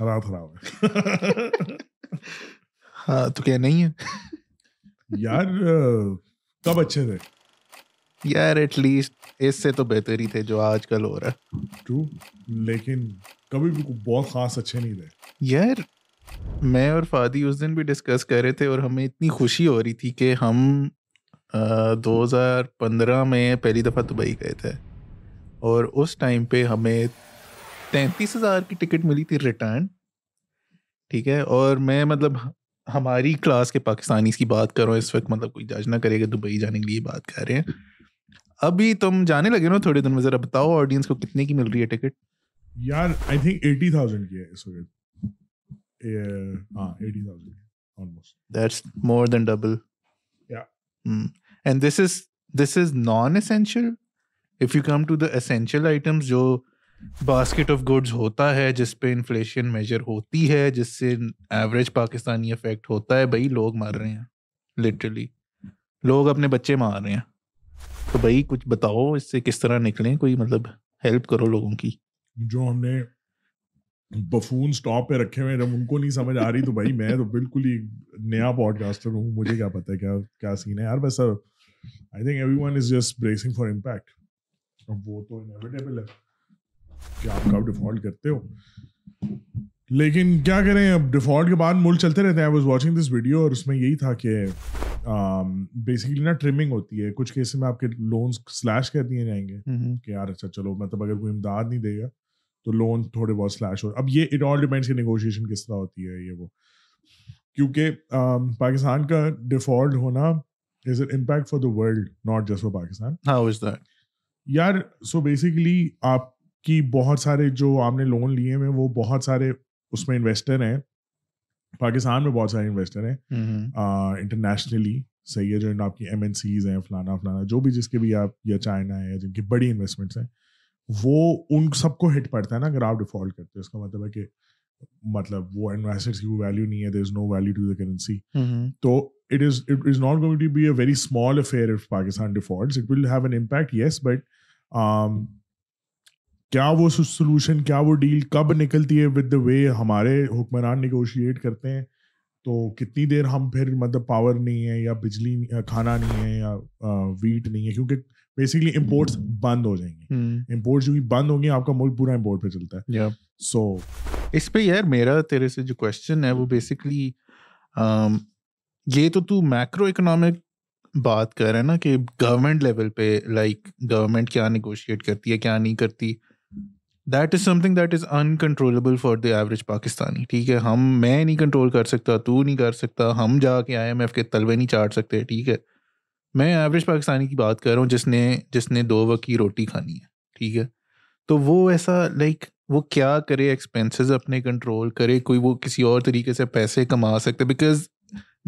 رات خراب ہے ہاں تو کیا نہیں ہے یار کب اچھے تھے یار ایٹ لیسٹ اس سے تو بہتر ہی تھے جو آج کل ہو رہا ہے ٹرو لیکن کبھی بھی بہت خاص اچھے نہیں تھے یار میں اور فادی اس دن بھی ڈسکس کر رہے تھے اور ہمیں اتنی خوشی ہو رہی تھی کہ ہم دو ہزار پندرہ میں پہلی دفعہ دبئی گئے تھے. اور اس ٹائم پہ ہمیں تینتیس ہزار کی ٹکٹ ملی تھی ریٹرن ٹھیک ہے اور میں مطلب ہماری کلاس کے پاکستانی کی بات کرو اس وقت مطلب کوئی جج نہ کرے گا دبئی جانے کے لیے بات کر رہے ہیں۔ ابھی تم جانے لگے نا تھوڑے دن میں ذرا بتاؤ آڈینس کو کتنے کی مل رہی ہے ٹکٹ؟ یار آئی تھنک ایٹی تھاؤزینڈ کی ہے اس وقت۔ ہاں eighty thousand that's more than double and this is this is non essential if you come to the essential items جو باسکٹ آف گڈس ہوتا ہے جس پہ انفلیشن میجر ہوتی ہے، جس سے ایوریج پاکستانی افیکٹ ہوتا ہے۔ بھائی، لوگ مار رہے ہیں لٹرلی لوگ اپنے بچے مار رہے ہیں۔ تو بھائی، کچھ بتاؤ، اس سے کس طرح نکلیں؟ کوئی مطلب ہیلپ کرو لوگوں کی۔ جو ہم نے بفون اسٹاپ پہ رکھے ہوئے جب ان کو نہیں سمجھ آ رہی تو بھائی، میں تو بالکل ہی نیا پوڈ کاسٹر ہوں۔ مجھے کیا پتا ہے، کیا کیا سین ہے۔ یار، بس I think everyone is just bracing for impact اب وہ تو انیویٹیبل ہے۔ کہ آپ کب ڈیفالٹ کرتے ہو۔ لیکن کیا کریں اب ڈیفالٹ کے بعد ملک چلتے رہتے ہیں۔ I was watching this video اور اس میں یہی تھا کہ بیسکلی نا ٹرمنگ ہوتی ہے۔ کچھ کیسز میں آپ کے لونس سلیش کر دیے جائیں گے۔ کہ یار اچھا چلو مطلب اگر کوئی امداد نہیں دے گا تو لون تھوڑے بہت سلیش ہو۔ اب یہ اٹ آل ڈیپینڈس کی نیگوشیشن کس طرح ہوتی ہے یہ وہ۔ کیونکہ پاکستان کا ڈیفالٹ ہونا is an impact for the world not just for Pakistan. یار سو بیسکلی آپ کی بہت سارے جو آپ نے لون لیے ہوئے وہ بہت سارے اس میں انویسٹر ہیں۔ پاکستان میں بہت سارے انویسٹر ہیں۔ انٹرنیشنلی صحیح ہے جو آپ کی ایم این سیز ہیں فلانا فلانا جو بھی جس کے بھی آپ یا چائنا ہے جن کی بڑی انویسٹمنٹس ہیں وہ ان سب کو ہٹ پڑتا ہے نا اگر آپ ڈیفالٹ کرتے ہیں۔ اس کا مطلب ہے کہ مطلب وہ انویسٹرس کی ویلیو نہیں ہے there is no value to the currency تو it is it is not going to be a very small affair of Pakistan default it will have an impact yes but کیا وہ solution کیا وہ deal کب نکلتی ہے with the وے ہمارے حکمران نیگوشیٹ کرتے ہیں؟ تو کتنی دیر ہم پھر مطلب پاور نہیں ہے یا بجلی کھانا نہیں ہے یا ویٹ نہیں ہے؟ کیونکہ بیسکلی امپورٹس بند ہو جائیں گے۔ امپورٹ جو بند ہوں گے آپ کا ملک پورا امپورٹ پہ چلتا ہے۔ سو اس پہ یار میرا تیرے سے جو کوشچن ہے وہ بیسکلی یہ تو تو میکرو اکنامک بات کر رہا ہے نا کہ گورنمنٹ لیول پہ لائک گورنمنٹ کیا نیگوشیٹ کرتی ہے کیا نہیں کرتی۔ That is something that is uncontrollable for the average Pakistani ٹھیک ہے؟ ہم میں نہیں کنٹرول کر سکتا، تو نہیں کر سکتا۔ ہم جا کے آئی ایم ایف کے تلوے نہیں چاٹ سکتے، ٹھیک ہے؟ میں ایوریج پاکستانی کی بات کر رہا ہوں، جس نے جس نے دو وقت کی روٹی کھانی ہے، ٹھیک ہے؟ تو وہ ایسا لائک وہ کیا کرے ایکسپینسز اپنے کنٹرول کرے، کوئی وہ کسی اور طریقے سے پیسے کما سکتے۔ Because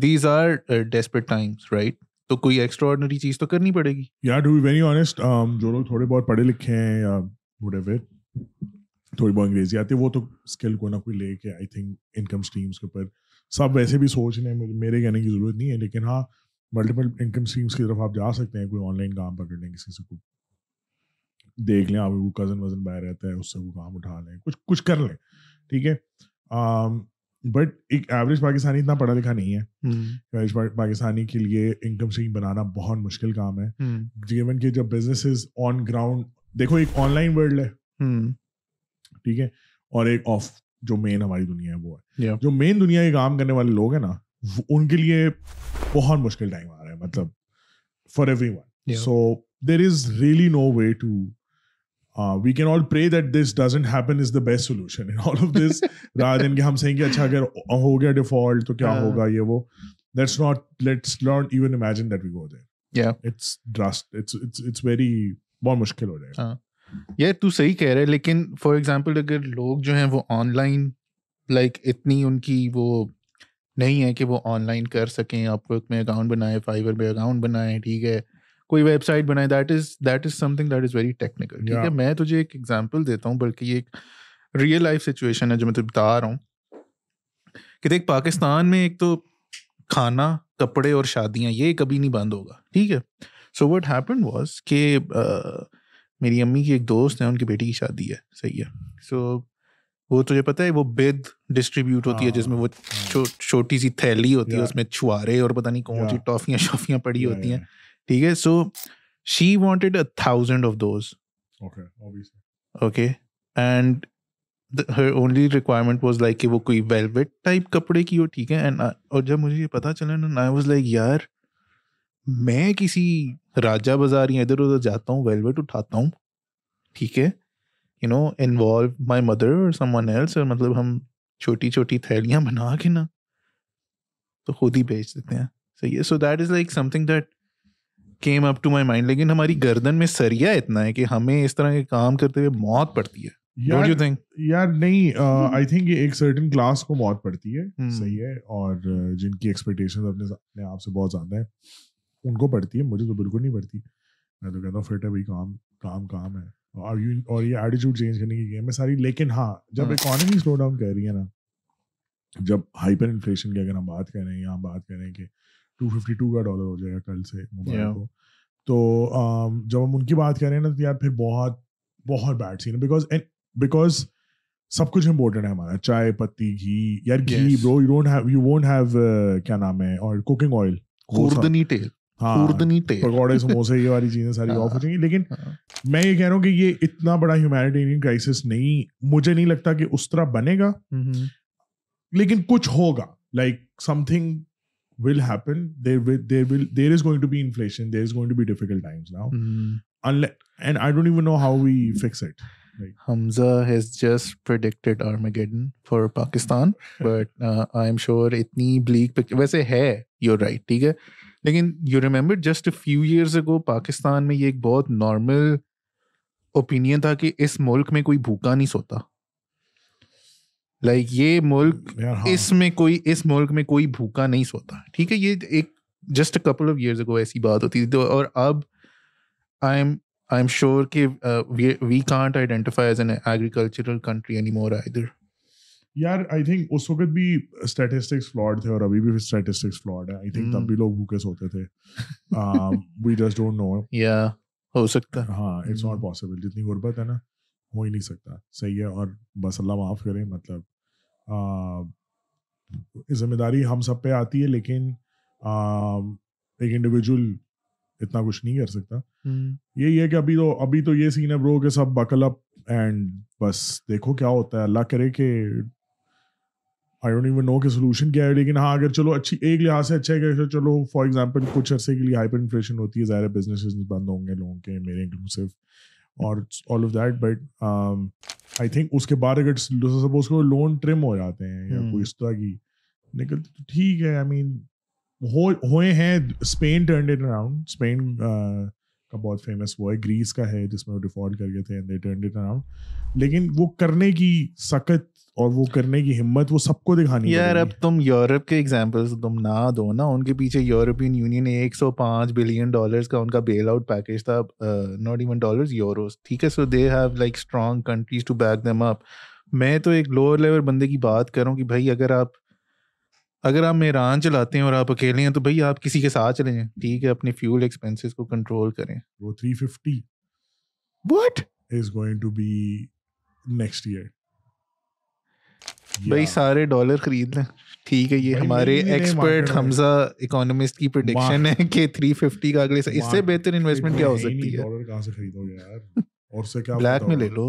these are desperate times right تو کوئی ایکسٹرا آرڈنری چیز تو کرنی پڑے گی۔ یا ٹو بی ویری آنےسٹ جو لوگ تھوڑے بہت پڑھے لکھے ہیں یا وٹ ایور تھوڑی بہت انگریزی آتی ہے وہ تو اسکل کو نہ کوئی لے کے آئی تھنک انکم اسٹریمس کے اوپر۔ سب ویسے بھی سوچ رہے ہیں میرے کہنے کی ضرورت نہیں ہے لیکن ہاں ملٹیپل انکم اسٹریمس کی طرف آپ جا سکتے ہیں کوئی آن لائن کام پکڑ لیں کسی سے کوئی۔ دیکھ لیں آپ کو کزن وزن باہر رہتا ہے اس سے وہ کام اٹھا لیں کچھ کچھ کر لیں ٹھیک ہے؟ بٹ ایک ایوریج پاکستانی اتنا پڑھا لکھا نہیں ہے۔ ایوریج پاکستانی کے لیے انکم اسٹریم بنانا بہت مشکل کام ہے۔ گیون کہ جب بزنس آن گراؤنڈ دیکھو ایک آن لائن ورلڈ ہے۔ ٹھیک ہے؟ اور ایک آف جو مین ہماری دنیا ہے وہ ہے۔ جو مین دنیا کے کام کرنے والے لوگ ہیں نا ان کے لیے بہت مشکل ٹائم آ رہا ہے مطلب for everyone so there is really no way to we can all pray that this doesn't happen is the best solution in all of this rather than کہ ہم سہیں کہ اچھا اگر ہو گیا ڈیفالٹ تو کیا ہوگا یہ وہ۔ That's not let's not even imagine that we go there it's it's very بہت مشکل ہو جائے گا۔ یہ تو صحیح کہہ رہے لیکن فار ایگزامپل اگر لوگ جو ہیں وہ آن لائن لائک اتنی ان کی وہ نہیں ہے کہ وہ آن لائن کر سکیں آپ کو میں اکاؤنٹ بنائے فائبر پہ اکاؤنٹ بنائیں ٹھیک ہے کوئی ویب سائٹ بنائے that is that is something that is very technical ٹھیک ہے میں تجھے ایک ایگزامپل دیتا ہوں بلکہ یہ ایک ریئل لائف سچویشن ہے جو میں تجھے بتا رہا ہوں۔ کہ دیکھ پاکستان میں ایک تو کھانا کپڑے اور شادیاں یہ کبھی نہیں بند ہوگا ٹھیک ہے۔ سو وٹ ہیپن واز کہ میری امی کی ایک دوست ہے ان کی بیٹی کی شادی ہے صحیح ہے۔ سو وہ تجھے پتا ہے وہ بید ڈسٹریبیوٹ ہوتی ہے جس میں وہ چھوٹی سی تھیلی ہوتی ہے اس میں چھوارے اور پتہ نہیں کون سی ٹافیاں شافیاں پڑی ہوتی ہیں۔ ٹھیک ہے so she wanted a thousand of those okay and her only requirement was like کہ وہ کوئی ویلویٹ ٹائپ کپڑے کی ہو ٹھیک ہے۔ اور جب مجھے یہ پتا چلا نا آئی واز لائک یار میں کسی راجا بازار یا ادھر ادھر جاتا ہوں ویلویٹ اٹھاتا ہوں ٹھیک ہے؟ You know involve my mother اور سم ون ایلس مطلب ہم چھوٹی چھوٹی تھیلیاں بنا کے نا تو خود ہی بیچ دیتے ہیں۔ صحیح ہے so that is like something that came up to my mind لیکن ہماری گردن میں سریا اتنا ہے کہ ہمیں اس طرح کے کام کرتے ہوئے موت پڑتی ہے۔ یار نہیں آئی تھنک یہ ایک سرٹن کلاس کو موت پڑتی ہے۔ صحیح ہے اور جن کی ایکسپیکٹیشن اپنے آپ سے بہت زیادہ ہے ان کو پڑتی ہے مجھے تو بالکل نہیں پڑتی میں تو کہتا ہوں فٹ ہے بھائی کام کام کام ہے۔ اور یہ ایٹیچیوڈ چینج کرنے کی گیم ہے ساری۔ لیکن ہاں جب اکانومی سلو ڈاؤن کہہ رہی ہے نا جب ہائپر انفلیشن کی اگر ہم بات کریں یا ہم بات کریں کہ ٹو ففٹی ٹو کا ڈالر ہو جائے گا کل سے موبائل کو تو جب ہم ان کی بات کریں نا تو یار پھر بہت بہت بیڈ سین ہے۔ بیکاز بیکاز سب کچھ امپورٹنٹ ہے ہمارا۔ چائے پتی گھی یار گھی bro you don't have you won't have کیا نام ہے اور کوکنگ آئل پکوڑے سموسے یہ والی چیزیں ساری آف ہو جائیں گی لیکن میں یہ کہہ رہا ہوں کہ یہ اتنا بڑا ہیومینیٹیرین کرائسس نہیں مجھے نہیں لگتا کہ اس طرح بنے گا۔ لیکن کچھ ہوگا۔ Like something will happen there is going to be inflation there is going to be difficult times now and I don't even know how we fix it Hamza has just predicted Armageddon for Pakistan but I am sure اتنی black ویسے ہے your right ٹھیک ہے۔ لیکن you remember just few years ago Pakistan میں یہ ایک بہت نارمل اوپینین تھا کہ اس ملک میں کوئی بھوکا نہیں سوتا۔ لائک یہ ملک اس میں کوئی اس ملک میں کوئی بھوکا نہیں سوتا۔ ٹھیک ہے یہ ایک just couple of years ago ایسی بات ہوتی تھی۔ اور اب I am I am sure کہ we can't identify as an agricultural country anymore I ادھر یار آئی تھنک اس وقت بھی اسٹیٹسٹکس فلاڈ تھے اور ابھی بھی اسٹیٹسٹکس فلاڈ ہے آئی تھنک تب بھی لوگ بھوکے سوتے تھے۔ وی جسٹ ڈونٹ نو یا ہو سکتا ہے۔ ہاں اٹس ناٹ پاسبل جتنی غربت ہے نا ہو ہی نہیں سکتا۔ صحیح ہے اور بس اللہ معاف کرے مطلب ذمہ داری ہم سب پہ آتی ہے لیکن ایک انڈیویجول اتنا کچھ نہیں کر سکتا۔ یہی ہے کہ ابھی تو ابھی تو یہ سین ہے برو کہ سب بکل اپ اینڈ بس دیکھو کیا ہوتا ہے۔ اللہ کرے کہ آئی ڈونٹ ایون نو کہ سولوشن کیا ہے لیکن ہاں اگر چلو اچھی ایک لحاظ سے اچھا ہے کہ چلو فار ایگزامپل کچھ عرصے کے لیے ہائپر انفلیشن ہوتی ہے ظاہر بزنس وزنس بند ہوں گے لوگوں کے میرے انکلوسیو اور all of that but I think اس کے بعد اگر سپوز کو لون ٹرم ہو جاتے ہیں یا کوئی اس طرح کی نکلتے تو ٹھیک ہے آئی مین ہوئے ہیں Spain turned it around Spain کا بہت فیمس وہ ہے گریس کا ہے جس میں وہ ڈیفالٹ کر گئے تھے دے ٹرنڈ اٹ اراؤنڈ لیکن وہ کرنے کی سخت اور وہ کرنے کی ہمت وہ سب کو دکھانی یار اب تم یورپ کے ایگزامپلس تم نہ دو نا۔ ان کے پیچھے یورپین یونین ایک سو پانچ بلین ڈالرس کا ان کا بیل آؤٹ پیکیج تھا ناٹ ایون ڈالرز یوروز ٹھیک ہے so they have like strong countries to back them up میں تو ایک لوور لیول بندے کی بات کروں کہ بھائی اگر آپ اگر آپ میران چلاتے ہیں اور آپ اکیلے ہیں تو بھائی آپ کسی کے ساتھ چلے جائیں ٹھیک ہے اپنے فیول ایکسپینسز کو کنٹرول کریں۔ وہ three fifty what is going to be next year بھائی سارے ڈالر خرید لیں۔ ٹھیک ہے یہ ہمارے ایکسپرٹ حمزہ اکانومسٹ کی پریڈکشن ہے کہ تھری ففٹی کا اگلے اس سے بہتر انویسٹمنٹ کیا ہو سکتی ہے۔ ڈالر کہاں سے خریدو گے یار؟ اور اس سے کیا بلیک میں لے لو۔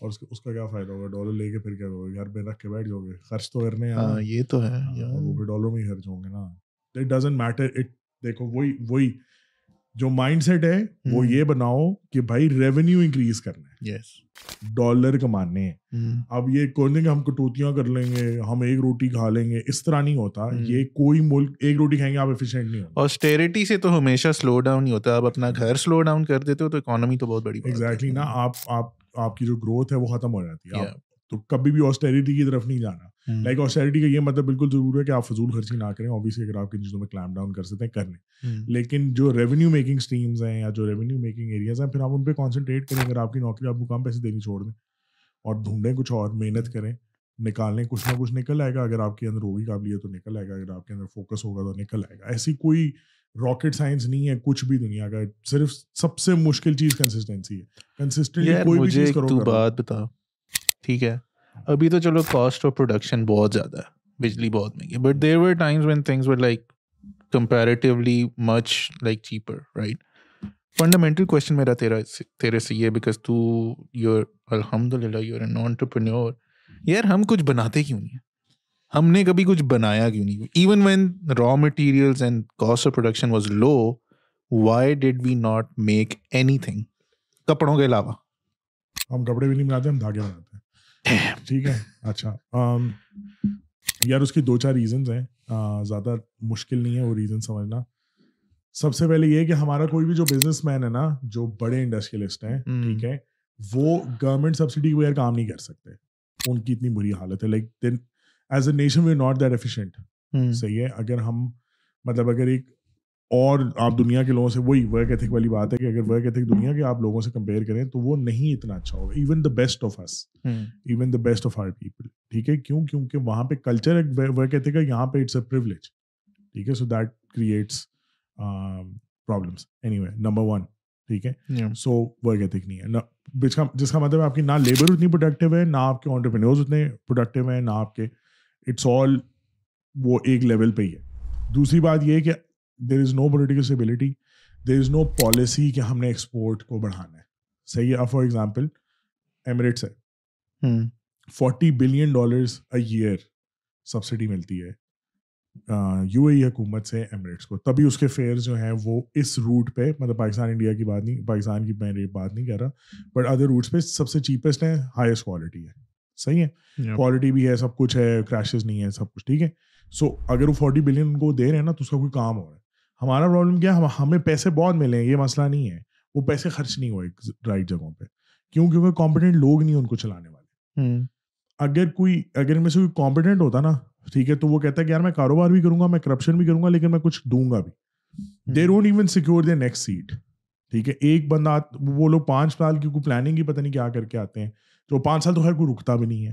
اور اس کا کیا فائدہ ہوگا؟ ڈالر لے کے پھر کیا کرو گے گھر پہ رکھ کے بیٹھ جاؤ گے۔ خرچ تو کرنے ہاں یہ تو ہے وہ بھی ڈالر میں ہی خرچ ہوں گے نا۔ اٹ ڈزنٹ میٹر اٹ دیکھو وہی وہی جو مائنڈ سیٹ ہے وہ یہ بناؤ کہ بھائی ریونیو انکریز کرنا ہے۔ ڈالر کمانے ہیں۔ اب یہ کوئی نہیں کہ ہم کٹوتیاں کر لیں گے ہم ایک روٹی کھا لیں گے۔ اس طرح نہیں ہوتا۔ یہ کوئی ملک ایک روٹی کھائیں گے آپ ایفیشینٹ نہیں ہوتا آسٹیریٹی سے تو ہمیشہ سلو ڈاؤن نہیں ہوتا آپ اپنا گھر سلو ڈاؤن کر دیتے ہو تو اکانومی تو بہت بڑی ایگزیکٹلی نا آپ آپ آپ کی جو گروتھ ہے وہ ختم ہو جاتی ہے۔ تو کبھی بھی آسٹیریٹی کی طرف نہیں جانا۔ لائک آسٹیریٹی کا یہ مطلب بالکل ضرور ہے کہ آپ فضول خرچی نہ کریں اوبیسلی اگر آپ کی چیزوں میں کلیم ڈاؤن کر سکتے ہیں کر لیں لیکن جو ریونیو میکنگ اسٹریمز ہیں یا جو ریونیو میکنگ ایریاز ہیں پھر آپ ان پہ کانسنٹریٹ کریں۔ اگر آپ کی نوکری آپ کو کم پیسے دینی چھوڑ دیں اور ڈھونڈیں کچھ اور محنت کریں نکالیں کچھ نہ کچھ نکل آئے گا۔ اگر آپ کے اندر ہوگی قابلیت تو نکل آئے گا اگر آپ کے اندر فوکس ہوگا تو نکل آئے گا۔ ایسی کوئی راکٹ سائنس نہیں ہے کچھ بھی دنیا کا۔ صرف سب سے مشکل چیز کنسسٹینسی ہے۔ کنسسٹنٹلی کوئی بھی چیز کرو۔ بات بتا۔ ٹھیک ہے۔ ابھی تو چلو کاسٹ آف پروڈکشن بہت زیادہ ہے، بجلی بہت مہنگی but there were times when things were like comparatively much like cheaper right fundamental question میرا تیرا تیرے سے یہ بیکاز تو یور الحمد للہ یور این آنٹرپرینور یار ہم کچھ بناتے کیوں نہیں ہم نے کبھی کچھ بنایا کیوں نہیں؟ Even when raw materials and cost of production was low why did we not make anything کپڑوں کے علاوہ۔ ہم کپڑے بھی نہیں بناتے، ہم دھاگے بناتے ہیں۔ ٹھیک ہے اچھا یار اس کی دو چار ریزنز ہیں زیادہ مشکل نہیں ہے وہ ریزن سمجھنا سب سے پہلے یہ کہ ہمارا کوئی بھی جو بزنس مین ہے نا جو بڑے انڈسٹریلسٹ ہیں ٹھیک ہے وہ گورنمنٹ سبسڈی کے بغیر کام نہیں کر سکتے ان کی اتنی بری حالت ہے like then as a nation we not that efficient صحیح ہے اگر ہم مطلب اگر ایک اور آپ دنیا کے لوگوں سے وہی ورک ایتھک والی بات ہے کہ اگر ورک ایتھک دنیا کے آپ لوگوں سے کمپیئر کریں تو وہ نہیں اتنا اچھا ہوگا۔ Even the best of us even the best of our people ٹھیک ہے؟ کیوں؟ کیونکہ وہاں پہ کلچر ورک ایتھک ہے یہاں پہ اٹس اے پریولیج ٹھیک ہے؟ So that creates problems anyway number one ٹھیک ہے؟ سو ورک ایتھک نہیں ہے۔ جس کا مطلب آپ کی نہ لیبر اتنی پروڈکٹیو ہے نہ آپ کے آنٹرپرینورز اتنے پروڈکٹیو ہیں نہ آپ کے اٹس آل وہ ایک لیول پہ ہی ہے۔ دوسری بات یہ کہ there is no political stability there is no policy کہ ہم نے ایکسپورٹ کو بڑھانا ہے. صحیح ہے. فار ایگزامپل ایمریٹس ہے. Forty billion dollars a year subsidy ملتی ہے. یو اے حکومت سے ایمریٹس کو. تبھی اس کے فیئر جو ہیں وہ اس روٹ پہ مطلب پاکستان انڈیا کی بات نہیں پاکستان کی میں بات نہیں کر رہا بٹ ادر روٹس پہ سب سے چیپسٹ ہے ہائیسٹ کوالٹی ہے. صحیح ہے؟ کوالٹی بھی ہے سب کچھ ہے کریشز نہیں ہے سب کچھ ٹھیک ہے. سو اگر وہ فورٹی بلین کو دے رہے ہیں نا تو اس کا کوئی کام ہو رہا ہے. ہمارا پرابلم کیا ہے؟ ہمیں پیسے بہت ملے ہیں یہ مسئلہ نہیں ہے۔ وہ پیسے خرچ نہیں ہوئے رائٹ جگہوں پہ۔ کیوں؟ کیونکہ کمپٹنٹ لوگ نہیں ان کو چلانے والے۔ اگر کوئی اگر ان میں سے کوئی کمپٹنٹ ہوتا نا ٹھیک ہے تو وہ کہتا ہے کہ یار میں کاروبار بھی کروں گا میں کرپشن بھی کروں گا لیکن میں کچھ دوں گا بھی۔ They don't even secure the next seat ٹھیک ہے ایک بندہ وہ لوگ پانچ سال کی کوئی پلاننگ ہی پتہ نہیں کیا کر کے آتے ہیں۔ تو پانچ سال تو ہر کوئی رکتا بھی نہیں ہے۔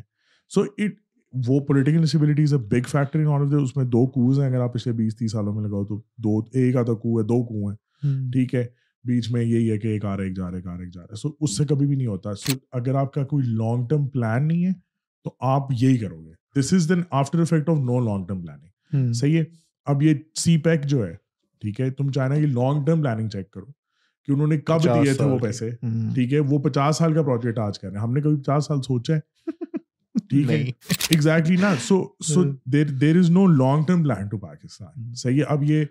سو اٹ وہ political instability is a big factor in all of this میں دو کوز ہیں. اگر آپ پچھلے بیس تیس سالوں میں لگاؤ تو دو ایک آدھا کو ہے دو کو ہیں. ٹھیک ہے؟ بیچ میں یہی ہے کہ ایک آ رہا ایک جا رہا ایک آ رہا ایک جا رہا ہے. سو اس سے کبھی بھی نہیں ہوتا. سو اگر آپ کا کوئی لانگ ٹرم پلان نہیں ہے تو آپ یہی کرو گے. This is then after effect of no long term planning صحیح ہے؟ اب یہ سی پیک جو ہے ٹھیک ہے؟ تم چاہنا کہ لانگ ٹرم پلاننگ چیک کرو کہ انہوں نے کب دیے تھے وہ پیسے۔ ٹھیک ہے؟ وہ پچاس سال کا پروجیکٹ آج کر رہے ہیں۔ ہم نے کبھی پچاس سال سوچا ہے؟ ٹھیک ہے۔ ایگزیکٹلی نا so so there there is no long term plan to Pakistan صحیح ہے۔ اب یہ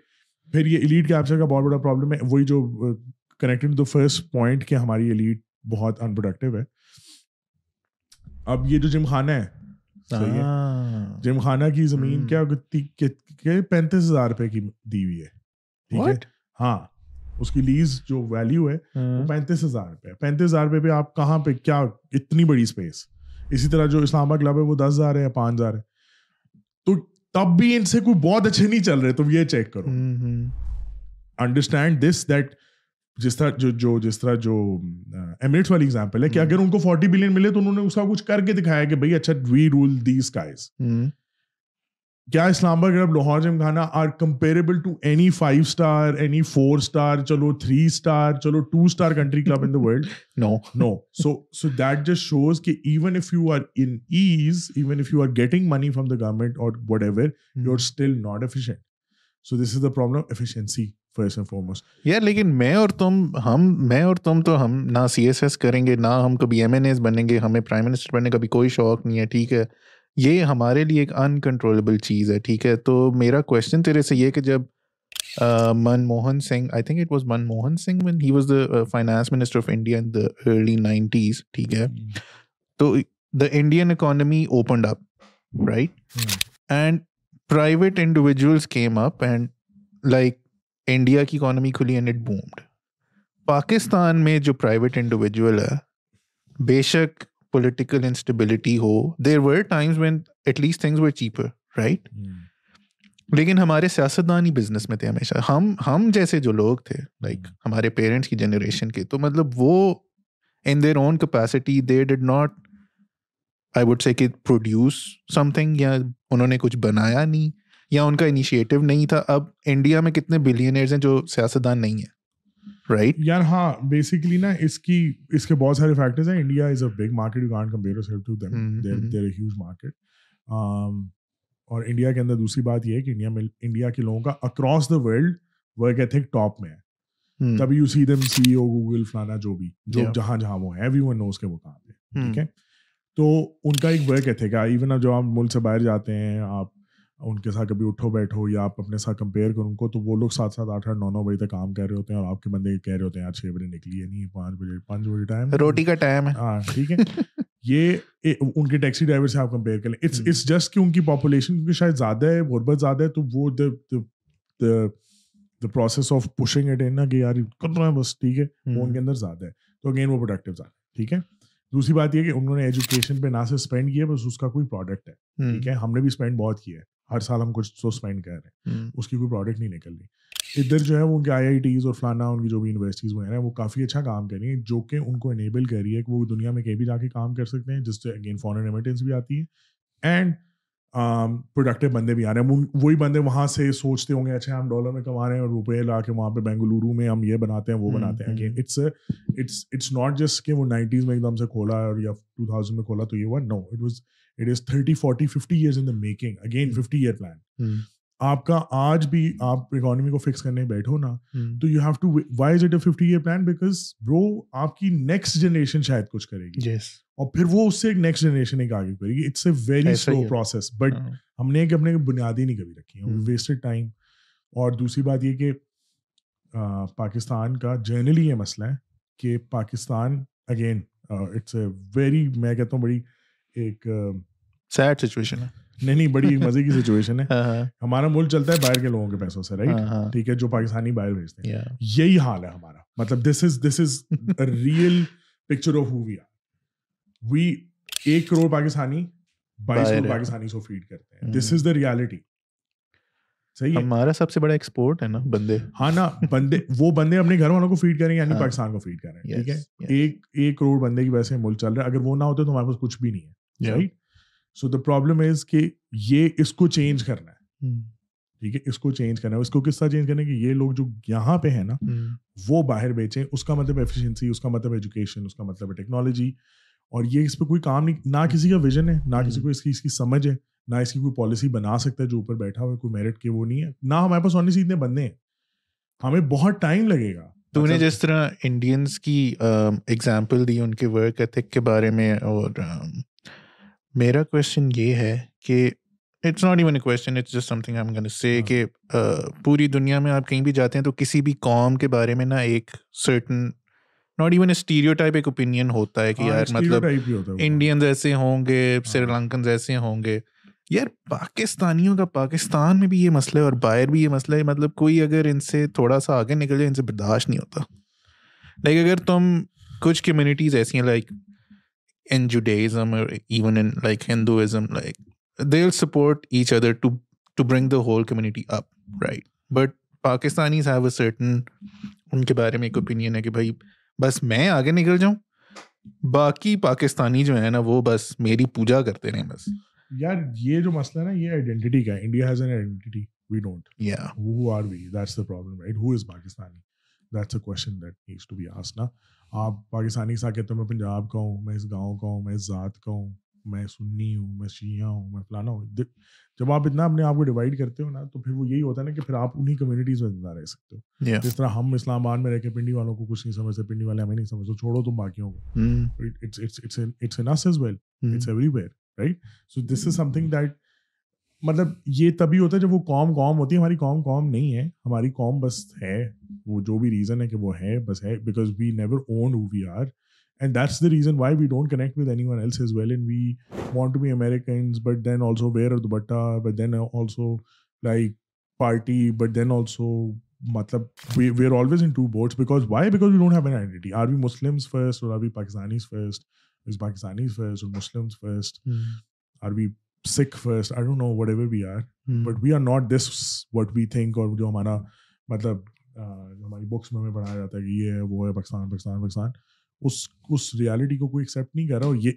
پھر یہ ایلیٹ کیپچر کا بہت بڑا پرابلم ہے۔ وہی جو کنیکٹڈ ٹو فرسٹ پوائنٹ کہ ہماری ایلیٹ بہت انپروڈکٹیو ہے۔ اب یہ جو جم خانہ ہے جم خانہ کی زمین کیا پینتیس ہزار روپے کی دی ہوئی ہے۔ ٹھیک ہے۔ ہاں۔ اس کی لیز جو ویلیو ہے وہ پینتیس ہزار روپے پینتیس ہزار روپے پہ آپ کہاں پہ کیا اتنی بڑی اسپیس اسی طرح جو اسلام آباد کلب ہے وہ دس ہزار ہے یا پانچ ہزار ہے۔ تو تب بھی ان سے کوئی بہت اچھے نہیں چل رہے تم یہ چیک کرو۔ انڈرسٹینڈ دس دیٹ جس طرح جو جو جس طرح جو ایمریٹس والی ایگزامپل ہے کہ اگر ان کو فورٹی بلین ملے تو انہوں نے اس کا کچھ کر کے دکھایا کہ بھائی اچھا وی رول دیز کائز کیا اسلام آباد club Lahore Gymkhana are comparable to any five star any four star چلو تھری اسٹار چلو two star country club in the world no no so so that just shows کہ even if you are in as even if you are getting money from the government اور whatever you are still not efficient so this is the problem efficiency first and foremost یار لیکن میں اور تم ہم میں اور تم تو ہم نہ سی ایس ایس کریں گے نہ ہم کبھی ایم این ایس بنیں گے ہمیں پرائم منسٹر بننے کا بھی کوئی شوق نہیں ہے ٹھیک ہے یہ ہمارے لیے ایک انکنٹرولبل چیز ہے ٹھیک ہے؟ تو میرا کوشچن تیرے سے یہ کہ جب Man Mohan Singh I think it was Man Mohan Singh one he was the finance minister of India in the early nineties ٹھیک ہے؟ تو the Indian economy opened up right and private individuals came up and like India کی economy کھلی and it boomed Pakistan میں جو private individual ہے بے شک political instability who there were times when at least things were cheaper right لیکن ہمارے سیاستدان ہی بزنس میں تھے ہمیشہ ہم ہم جیسے جو لوگ تھے لائک ہمارے پیرنٹس کی جنریشن کے تو مطلب وہ in their own capacity they did not I would say کہ پروڈیوس سم تھنگ یا انہوں نے کچھ بنایا نہیں یا ان کا انیشیٹو نہیں تھا اب انڈیا میں کتنے بلینئرز ہیں جو سیاستدان نہیں ہیں right? یار ہاں بیسکلی نا اس کی اس کے بہت سارے فیکٹرز ہیں India is a big market you can't compare yourself to them there a huge market اور انڈیا کے اندر دوسری بات یہ ہے کہ انڈیا میں انڈیا کے لوگوں کا across the world work ethic top میں ہے. تبھی you C them C O Google فلانا جو بھی جو. جہاں جہاں وہ ہیں ایوری ون نوز کے وہ کہاں پہ. ٹھیک ہے تو ان کا ایک ورک ایتھک ہے ایون جب آپ ملک سے باہر جاتے ہیں آپ ان کے ساتھ کبھی اٹھو بیٹھو یا آپ اپنے ساتھ کمپیئر کرو ان کو تو وہ لوگ سات سات آٹھ آٹھ نو نو بجے تک کام کر رہے ہوتے ہیں اور آپ کے بندے کہہ رہے ہوتے ہیں یار چھ بجے نکلی ہے نہیں پانچ بجے پانچ بجے ٹائم روٹی کا ٹائم ہے۔ ہاں ٹھیک ہے۔ یہ ان کے ٹیکسی ڈرائیور سے آپ کمپیئر کر لیں۔ اٹس. اٹس جسٹ کہ ان کی پاپولیشن کیونکہ شاید زیادہ ہے غربت زیادہ ہے تو وہ the process of pushing it نا کہ یار کر رہے ہیں بس ٹھیک ہے۔ وہ ان کے اندر زیادہ ہے۔ تو اگین وہ پروڈکٹیو زیادہ ہے ٹھیک ہے۔ دوسری بات یہ کہ انہوں نے ایجوکیشن پہ نہ صرف اسپینڈ کیا بس اس کا کوئی پروڈکٹ ہے. ٹھیک ہے ہم نے بھی اسپینڈ بہت کیا ہے۔ ہر سال ہم کچھ تو اسپینڈ کر رہے ہیں. اس کی کوئی پروڈکٹ نہیں نکل رہی۔ ادھر جو ہے وہ ان کے آئی آئی ٹیز اور فلانا ان کی جو بھی یونیورسٹیز وہ ہیں وہ کافی اچھا کام کر رہی ہیں جو کہ ان کو انیبل کر رہی ہے کہ وہ دنیا میں کہیں بھی جا کے کام کر سکتے ہیں جس سے اگین فارن ریمیٹنس بھی آتی ہے۔ اینڈ پروڈکٹیو بندے بھی آ رہے ہیں۔ وہ- وہی بندے وہاں سے سوچتے ہوں گے اچھا ہم ڈالر میں کما رہے ہیں اور روپے لا کے وہاں پہ بینگلورو میں ہم یہ بناتے ہیں وہ بناتے ہیں۔ Again it's it's it's not just کہ وہ نائنٹیز میں ایک دم سے کھولا اور یا ٹو تھاؤزینڈ میں کھولا تو یہ ہوا no it was it is thirty forty fifty years in the making again fifty year plan. آپ کا آج بھی آپ اکانومی کو فکس کرنے بیٹھو نا. تو you have to why is it a fifty year plan because bro آپ کی نیکسٹ جنریشن شاید کچھ کرے گی. اور پھر وہ اس سے ایک نیکسٹ جنریشن ایک آگے کرے گی اٹس اے ویری سلو ہے۔ Process but. ہم نے کہ اپنے بنیادی نہیں کبھی رکھی ہوں۔ ویسٹڈ ٹائم اور دوسری بات یہ کہ پاکستان کا جنرلی یہ مسئلہ ہے کہ Pakistan again it's a very میں کہتا ہوں بڑی ایک Sad situation ہے نہیں نہیں بڑی مزے کی سچویشن ہے۔ ہاں ہاں۔ ہمارا ملک چلتا ہے باہر کے لوگوں کے پیسوں سے رائٹ ہاں ٹھیک ہے جو پاکستانی باہر بھیجتے ہیں. یہی حال ہے ہمارا۔ مطلب this is this is real picture of who we are we ایک کروڑ پاکستانی بائیس کروڑ۔ پاکستانی کو فیڈ کرتے ہیں۔ دس از دا ریالٹی صحیح ہمارا سب سے بڑا ایکسپورٹ ہے نا بندے۔ ہاں نا بندے وہ بندے اپنے گھر والوں کو فیڈ کریں یعنی۔ پاکستان کو فیڈ کر رہے ہیں ٹھیک ہے. ایک ایک کروڑ بندے کی وجہ سے ملک چل رہا ہے اگر وہ نہ ہوتے تو ہمارے پاس کچھ بھی نہیں ہے. Right so the problem is کہ یہ اس کو چینج کرنا ہے. Hmm. ٹھیک ہے؟ اس کو چینج کرنا ہے. اس کو کس طرح چینج کرنا ہے کہ یہ لوگ جو یہاں پہ ہیں نا Hmm. وہ باہر بیچیں. اس کا مطلب ایفیشنسی اس کا مطلب ایجوکیشن اس کا مطلب ہے ٹیکنالوجی اور یہ اس پہ کوئی کام نہیں نہ کسی کا ویژن ہے نہ کسی کو اس کی اس کی سمجھ ہے نہ اس کی کوئی پالیسی بنا سکتا ہے جو اوپر بیٹھا ہوا ہے کوئی میرٹ کے وہ نہیں ہے. نہ ہمارے پاس ہونے سے اتنے بندے ہیں۔ ہمیں بہت ٹائم لگے گا۔ تو نے مطلب- جس طرح انڈینس کی ایگزامپل دی ان کے ورک ایتھک کے بارے میں اور میرا کوشچن یہ ہے کہ it's not even a question it's just something I am say ہاں۔ کہ پوری دنیا میں آپ کہیں بھی جاتے ہیں تو کسی بھی قوم کے بارے میں نا ایک certain not even a stereotype ایک اوپینین ہوتا ہے کہ ہاں، یار مطلب۔ انڈینز ایسے ہوں گے ہاں۔ سری لنکنز ایسے ہوں گے یار پاکستانیوں کا پاکستان میں بھی یہ مسئلہ ہے اور باہر بھی یہ مسئلہ ہے مطلب کوئی اگر ان سے تھوڑا سا آگے نکل جائے ان سے برداشت نہیں ہوتا لائک اگر تم کچھ کمیونٹیز ایسی ہیں لائک جوڈیزم اور even in like Hinduism like they will support each other to to bring the whole community up right but Pakistanis have a certain ان کے بارے میں ایک اوپینین ہے کہ بھائی بس میں آگے نکل جاؤں باقی پاکستانی جو ہیں نا وہ بس میری پوجا کرتے رہیں بس یار یہ جو مسئلہ ہے نا یہ آئیڈینٹی کا ہے India has an identity we don't یا who are we? That's the problem right? Who is pakistani? That's a question that needs to be asked نا آپ پاکستانی سا کہتے ہیں میں پنجاب کا ہوں میں اس گاؤں کا ہوں میں اس ذات کا ہوں میں سنی ہوں میں شیعہ ہوں میں فلانا ہوں جب آپ اتنا اپنے آپ کو ڈیوائڈ کرتے ہو نا تو پھر وہ یہی ہوتا ہے نا کہ پھر آپ انہیں کمیونٹیز میں زندہ رہ سکتے ہو۔ جس طرح ہم اسلام آباد میں رہ کے پنڈی والوں کو کچھ نہیں سمجھتے پنڈی والے ہمیں نہیں سمجھتے چھوڑو تم باقیوں کو۔ It's it's everywhere right so this is something that مطلب یہ تبھی ہوتا ہے جب وہ قوم قوم ہوتی ہے ہماری قوم قوم نہیں ہے ہماری قوم بس ہے وہ جو بھی ریزن ہے کہ وہ ہے بس ہے because we never own who we are and that's the reason why we don't connect with anyone else as well and we want to be Americans but then also wear dupatta but then also like party but then also مطلب we are always in two boards because why because we don't have an identity are we Muslims first اور are we Pakistanis first is Pakistanis first اور Muslims first are we Sikh first I don't know whatever we are but we are not this what we think اور جو ہمارا مطلب جو ہماری books میں ہمیں پڑھایا جاتا ہے کہ یہ ہے وہ ہے پاکستان پاکستان پاکستان اس اس ریالٹی کو کوئی ایکسیپٹ نہیں کر رہا اور یہ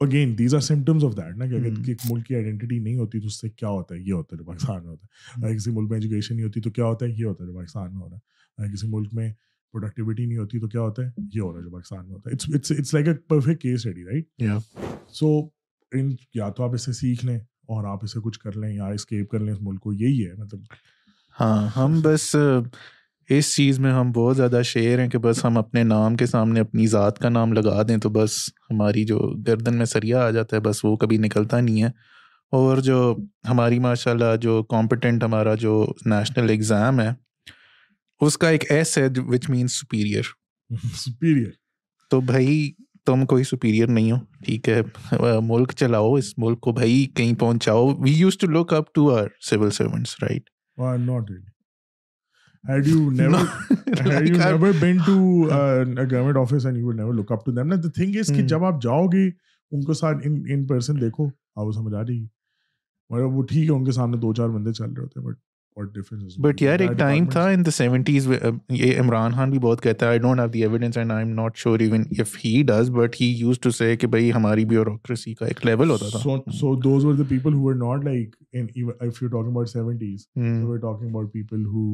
again these are symptoms of that نا کہ اگر ایک ملک کی آئیڈینٹی نہیں ہوتی تو اس سے کیا ہوتا ہے یہ ہوتا ہے پاکستان میں ہوتا ہے اگر کسی ملک میں ایجوکیشن نہیں ہوتی تو کیا ہوتا ہے یہ ہوتا ہے پاکستان میں ہو رہا ہے کسی ملک میں پروڈکٹیوٹی نہیں ہوتی تو کیا ہوتا ہے یہ ہو رہا ہے جو پاکستان میں ہوتا ہے it's like a perfect case study right so in یا تو آپ اسے سیکھ لیں اور آپ اسے کچھ کر لیں یا اسکیپ کر لیں اس ملک کو یہی ہے مطلب۔ ہاں ہم بس اس چیز میں ہم بہت زیادہ شعر ہیں کہ بس ہم اپنے نام کے سامنے اپنی ذات کا نام لگا دیں تو بس ہماری جو گردن میں سریا آ جاتا ہے بس وہ کبھی نکلتا نہیں ہے۔ اور جو ہماری ماشاء اللہ جو کمپٹنٹ ہمارا جو نیشنل ایگزام ہے اس کا ایک ایس ہے وچ مینس سپیریئر سپیریئر تو بھائی تم کوئی سپیریئر نہیں ہو۔ ٹھیک ہے۔ ملک چلاؤ اس ملک کو بھائی کہیں پہنچاؤ۔ We used to look up to our civil servants right جب آپ جاؤ گے ان کو ساتھ ان پرسن دیکھو آپ کو سمجھ آ رہی ہے وہ ٹھیک ہے ان کے سامنے دو چار بندے چل رہے ہوتے ہیں بٹ بٹ یار ایک ٹائم تھا ان دا سیونٹیز یہ عمران خان بھی بہت کہتا ہے I don't have the evidence and I am not sure even if he does but he used to say کہ بھائی ہماری بیوروکریسی کا ایک لیول ہوتا تھا so those were the people who were not like if you talking about 70s we were talking about people who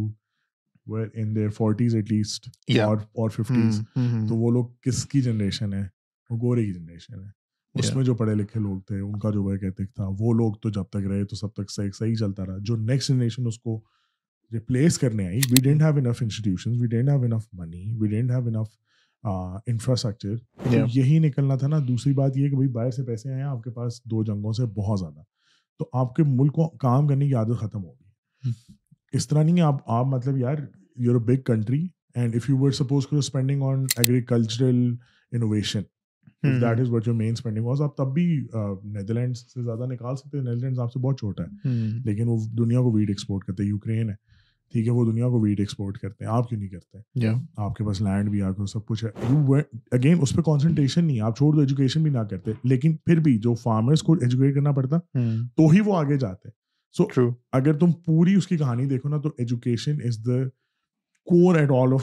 were in their 40s at least اور اور 50s تو وہ لوگ کس کی جنریشن ہے وہ گورے کی جنریشن ہے اس میں جو پڑھے لکھے لوگ تھے ان کا جو وہ ایتھک تھا وہ لوگ تو جب تک رہے تو سب تک صحیح صحیح چلتا رہا۔ جو نیکسٹ جنریشن اس کو ریپلیس کرنے I we didn't have enough institution we didn't have enough money we didn't have enough infrastructure یہی نکلنا تھا نا۔ دوسری بات یہ کہ بھائی باہر سے پیسے آئے آپ کے پاس دو جنگوں سے بہت زیادہ۔ تو آپ کے ملک کو کام کرنے کی عادت ختم ہوگی hmm. اس طرح نہیں آپ آپ مطلب یار you a big country and if you were suppose spending on agricultural innovation that is what your main spending was آپ تب بھی نیدرلینڈ سے زیادہ نکال سکتے ہیں۔ نیدرلینڈ آپ سے بہت چھوٹا ہے۔ hmm. لیکن وہ دنیا کو ویٹ ایکسپورٹ کرتے ہیں۔ یوکرین ہے۔ ٹھیک ہے وہ دنیا کو ویٹ ایکسپورٹ کرتے ہیں۔ آپ کیوں نہیں کرتے؟ آپ کے پاس لینڈ بھی آپ کو سب کچھ ہے۔ اگین اس پہ کانسنٹریشن نہیں آپ چھوڑ دو ایجوکیشن بھی نہ کرتے۔ لیکن پھر بھی جو فارمرس کو ایجوکیٹ کرنا پڑتا hmm. تو ہی وہ آگے جاتے سو اگر تم پوری اس کی کہانی دیکھو نا تو education is the core at all of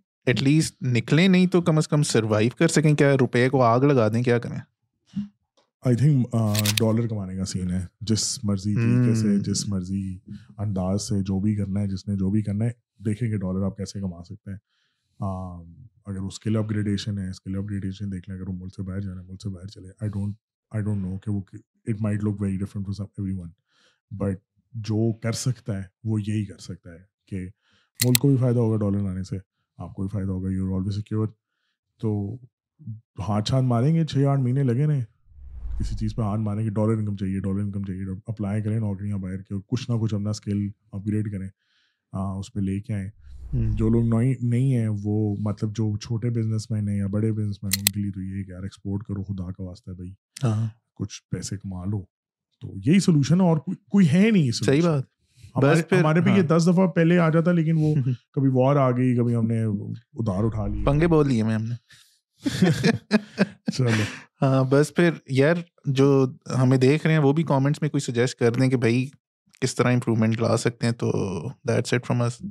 at least نکلیں نہیں تو کم از کم سروائو کر سکیں۔ کیا روپے کو آگ لگا دیں؟ کیا کریں؟ آئی تھنک ڈالر کمانے کا سین ہے۔ جس مرضی طریقے سے جس مرضی انداز سے جو بھی کرنا ہے جس نے جو بھی کرنا ہے دیکھیں کہ ڈالر آپ کیسے کما سکتے ہیں۔ اگر اس کے لیے اپ گریڈیشن ہے اس کے لیے اپ گریڈیشن دیکھ لیں۔ اگر وہ ملک سے باہر جانا ہے ملک سے باہر چلے۔ I don't I don't know کہ وہ it might look very different for every one but جو کر سکتا ہے وہ یہی کر سکتا ہے کہ ملک کو بھی فائدہ ہوگا ڈالر لانے سے۔ آپ کو بھی فائدہ ہوگا یو آلویز سیکیور تو ہاتھ چھان ماریں گے چھ آٹھ مہینے لگے رہے۔ کسی چیز پہ ہاتھ ماریں گے ڈالر انکم چاہیے ڈالر انکم چاہیے۔ اپلائی کریں نوکریاں باہر کے اور کچھ نہ کچھ اپنا اسکل اپ گریڈ کریں ہاں، اس پہ لے کے آئیں۔ جو لوگ نہیں ہیں وہ مطلب جو چھوٹے بزنس مین ہیں یا بڑے بزنس مین ان کے لیے تو یہ کہ یار ایکسپورٹ کرو خدا کا واسطہ ہے بھائی۔ ہاں۔ کچھ پیسے کما لو۔ تو یہی سولوشن ہے اور کوئی ہے نہیں صحیح بات۔ ہمارے بھی یہ ہاں۔ دس دفعہ پہلے آ جاتا لیکن وہ کبھی وار آ گئی کبھی ہم نے ادھار اٹھا لی پنگے بول لیے میں ہم نے۔ چلو۔ ہاں بس پھر یار جو ہمیں دیکھ رہے ہیں وہ بھی کامنٹس میں کوئی سجیسٹ کر دیں کہ بھائی کس طرح امپرومنٹ لا سکتے ہیں تو دیٹس اٹ فرام اس